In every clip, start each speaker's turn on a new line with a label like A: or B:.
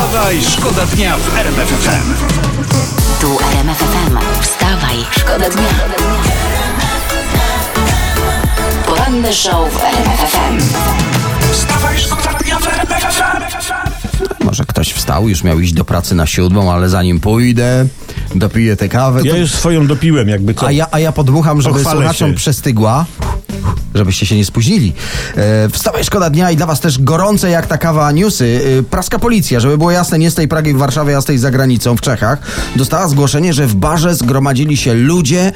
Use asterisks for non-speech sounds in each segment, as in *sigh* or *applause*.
A: Wstawaj, szkoda dnia w RMF FM.
B: Tu RMF FM. Wstawaj, szkoda dnia. Poranny show w RMF FM.
A: Wstawaj, szkoda dnia w RMF FM.
C: Może ktoś wstał, już miał iść do pracy na siódmą, ale zanim pójdę, dopiję tę kawę.
D: Ja
C: to...
D: już swoją dopiłem, jakby co.
C: a, ja, a ja podmucham, żeby
D: Pochwalę
C: słuchaczom
D: się.
C: przestygła. Żebyście się nie spóźnili. E, wstawaj, szkoda dnia i dla was też gorące jak ta kawa newsy. E, praska policja, żeby było jasne, nie z tej Pragi w Warszawie, a z tej za granicą w Czechach, dostała zgłoszenie, że w barze zgromadzili się ludzie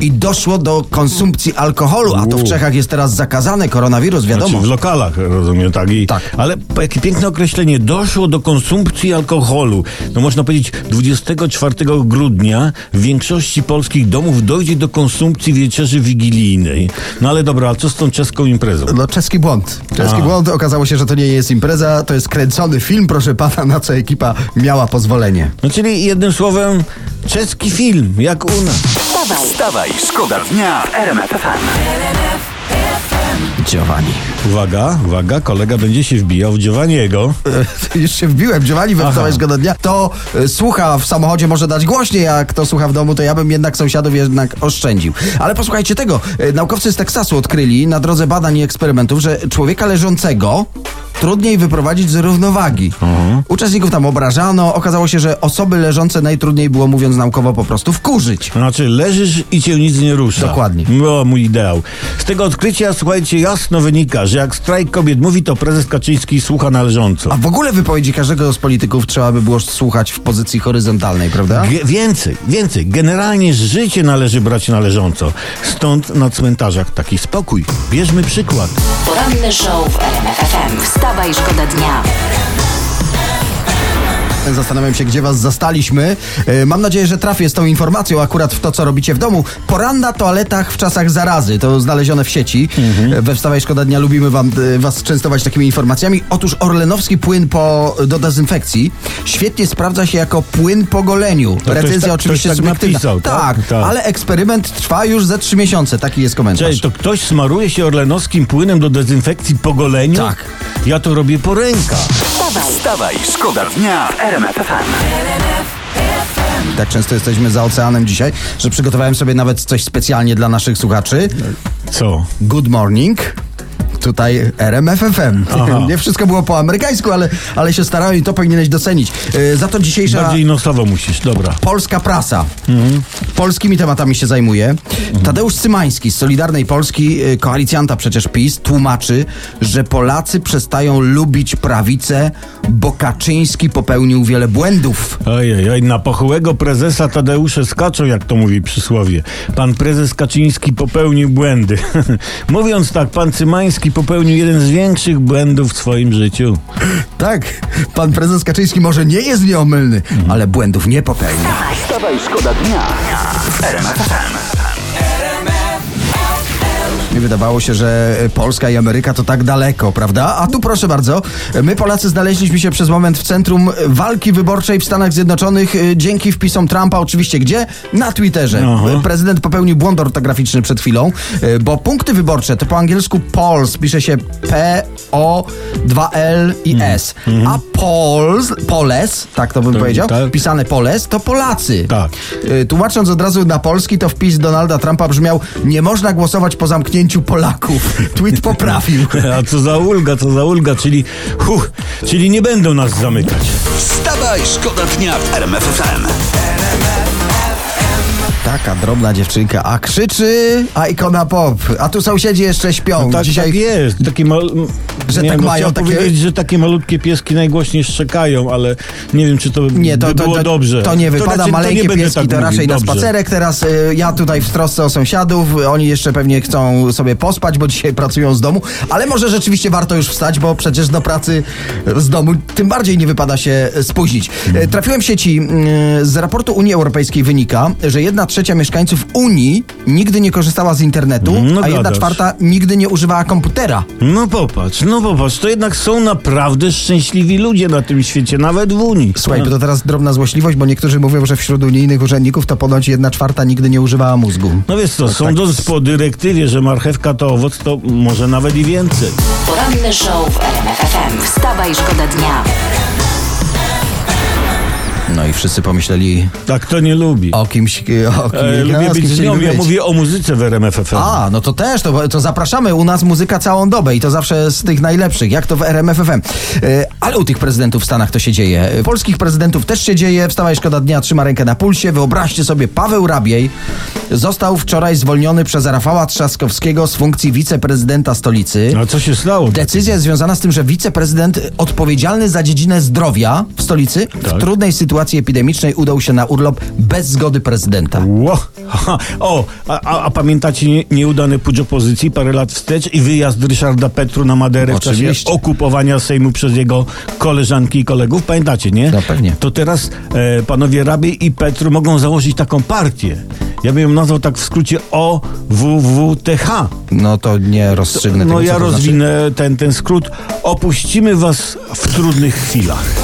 C: i doszło do konsumpcji alkoholu, a to w. Czechach jest teraz zakazane, koronawirus, wiadomo.
D: Znaczy w lokalach, rozumiem, tak. I,
C: Tak.
D: Ale jakie piękne określenie. Doszło do konsumpcji alkoholu. No można powiedzieć, 24 grudnia w większości polskich domów dojdzie do konsumpcji wieczerzy wigilijnej. No ale dobra, a co z tą czeską imprezą?
C: No czeski błąd. Czeski
D: A.
C: błąd. Okazało się, że to nie jest impreza, to jest kręcony film, proszę pana, na co ekipa miała pozwolenie.
D: No czyli jednym słowem, czeski film, jak u nas.
B: Wstawaj,
A: Wstawaj, szkoda dnia w RMF FM.
C: Giovanni.
D: Uwaga, uwaga, kolega będzie się wbijał w Giovanniego. *laughs*
C: Już się wbiłem, Giovanni we
D: Aha.
C: wstałeś go do dnia. To e, słucha w samochodzie może dać głośniej, jak to słucha w domu, to ja bym jednak sąsiadów jednak oszczędził. Ale posłuchajcie tego. E, Naukowcy z Teksasu odkryli na drodze badań i eksperymentów, że człowieka leżącego trudniej wyprowadzić z równowagi. Uczestników tam obrażano. Okazało się, że osoby leżące najtrudniej było, mówiąc naukowo, po prostu wkurzyć.
D: Znaczy, leżysz i cię nic nie rusza.
C: Dokładnie.
D: No, mój ideał. Z tego odkrycia, słuchajcie, jasno wynika, że jak strajk kobiet mówi, to prezes Kaczyński słucha należąco.
C: A w ogóle wypowiedzi każdego z polityków trzeba by było słuchać w pozycji horyzontalnej, prawda?
D: Ge- więcej, więcej. Generalnie życie należy brać należąco. Stąd na cmentarzach taki spokój. Bierzmy przykład.
B: poranny show w RMF FM. Wstawaj, szkoda dnia.
C: Zastanawiam się, gdzie was zastaliśmy. E, Mam nadzieję, że trafię z tą informacją akurat w to, co robicie w domu. Poranna toaletach w czasach zarazy. To znalezione w sieci. E, We Wstawaj Szkoda Dnia lubimy wam, e, was częstować takimi informacjami. Otóż orlenowski płyn po, do dezynfekcji świetnie sprawdza się jako płyn po goleniu.
D: ktoś
C: Recenzja
D: tak-
C: oczywiście
D: tak
C: subiektywna.
D: napisał, tak?
C: tak,
D: Tak.
C: ale eksperyment trwa już ze trzy miesiące. Taki jest komentarz.
D: Cześć, to ktoś smaruje się orlenowskim płynem do dezynfekcji po goleniu?
C: Tak.
D: Ja to robię po rękach.
B: Wstawaj,
A: Wstawaj, szkoda dnia w RMF FM.
C: Tak często jesteśmy za oceanem dzisiaj, że przygotowałem sobie nawet coś specjalnie dla naszych słuchaczy.
D: Co?
C: Good morning. Tutaj RMF FM.
D: Aha. *laughs*
C: Nie wszystko było po amerykańsku, ale, ale się starałem i to powinieneś docenić. Yy, za to dzisiejsza
D: Bardziej nosowo musisz, dobra.
C: polska prasa polskimi tematami się zajmuje. Tadeusz Cymański z Solidarnej Polski, yy, koalicjanta przecież PiS, tłumaczy, że Polacy przestają lubić prawicę, bo Kaczyński popełnił wiele błędów.
D: Ojej, oj, na pochłego prezesa Tadeusze skaczą, jak to mówi przysłowie. Pan prezes Kaczyński popełnił błędy. *laughs* Mówiąc tak, pan Cymański popełnił jeden z większych błędów w swoim życiu.
C: Tak, pan prezes Kaczyński może nie jest nieomylny, ale błędów nie popełnia.
A: Wstawaj, szkoda dnia w
C: wydawało się, że Polska i Ameryka to tak daleko, prawda? A tu proszę bardzo, my Polacy znaleźliśmy się przez moment w centrum walki wyborczej w Stanach Zjednoczonych y, dzięki wpisom Trumpa. Oczywiście gdzie? Na Twitterze.
D: Aha.
C: Y, Prezydent popełnił błąd ortograficzny przed chwilą, bo punkty wyborcze to po angielsku polls pisze się P-O-2-L i S. A polls, poles, tak to bym
D: To-
C: powiedział,
D: tak.
C: pisane poles, to Polacy.
D: Tak.
C: Y, Tłumacząc od razu na polski, to wpis Donalda Trumpa brzmiał Nie można głosować po zamknięciu Polaków. *laughs* Tweet poprawił. *laughs*
D: A co za ulga, co za ulga, czyli huh, czyli nie będą nas zamykać.
A: Wstawaj, szkoda dnia w RMF FM.
C: Taka drobna dziewczynka, a krzyczy, a ikona pop. A tu sąsiedzi jeszcze śpią.
D: Tak,
C: Dzisiaj
D: tak jest. Takie mal...
C: Że
D: nie
C: tak
D: wiem, no
C: mają takie-
D: powiedzieć, że takie malutkie pieski najgłośniej szczekają, ale nie wiem, czy to,
C: Nie, to,
D: by
C: to,
D: było
C: to,
D: dobrze.
C: to nie wypada.
D: raczej- to
C: Maleńkie
D: nie
C: pieski
D: tak
C: to raczej na
D: Dobrze.
C: spacerek. Teraz y, ja tutaj w trosce o sąsiadów. Oni jeszcze pewnie chcą sobie pospać, bo dzisiaj pracują z domu. Ale może rzeczywiście warto już wstać, bo przecież do pracy z domu tym bardziej nie wypada się spóźnić. Y, Trafiłem w sieci. y, Z raportu Unii Europejskiej wynika, że jedna trzecia mieszkańców Unii nigdy nie korzystała z internetu,
D: No
C: a jedna
D: gadasz.
C: czwarta nigdy nie używała komputera.
D: No popatrz, no popatrz, to jednak są naprawdę szczęśliwi ludzie na tym świecie, nawet w Unii.
C: Słuchaj, bo to teraz drobna złośliwość, bo niektórzy mówią, że wśród unijnych urzędników to ponoć jedna czwarta nigdy nie używała mózgu.
D: No wiesz co, sądząc po dyrektywie, że marchewka to owoc, to może nawet i więcej.
B: Poranny show w RMF FM. Wstawaj, szkoda dnia.
C: Wszyscy pomyśleli
D: Tak, kto nie lubi.
C: o kimś, o kim,
D: E,
C: no,
D: lubię być z nią, ja mówię o muzyce w RMF FM.
C: A, no to też, to, to zapraszamy. U nas muzyka całą dobę i to zawsze z tych najlepszych, jak to w RMF FM. E, Ale u tych prezydentów w Stanach to się dzieje. E, Polskich prezydentów też się dzieje. Wstawaj, szkoda dnia, trzyma rękę na pulsie. Wyobraźcie sobie, Paweł Rabiej został wczoraj zwolniony przez Rafała Trzaskowskiego z funkcji wiceprezydenta stolicy.
D: A co się stało?
C: Decyzja jest związana z tym, że wiceprezydent odpowiedzialny za dziedzinę zdrowia w stolicy w
D: Tak.
C: trudnej sytuacji epidemicznej udał się na urlop bez zgody prezydenta.
D: Ło. *laughs* O, a, a, pamiętacie nie, nieudany pucz opozycji parę lat wstecz i wyjazd Ryszarda Petru na Maderę w czasie
C: Oczywiście.
D: okupowania Sejmu przez jego koleżanki i kolegów? Pamiętacie, nie?
C: No, pewnie.
D: To teraz e, panowie Rabie i Petru mogą założyć taką partię. Ja bym ją nazwał tak w skrócie OWWTH.
C: No to nie rozstrzygnę
D: No
C: tego,
D: ja
C: co to znaczy.
D: rozwinę ten, ten skrót. Opuścimy was w trudnych chwilach.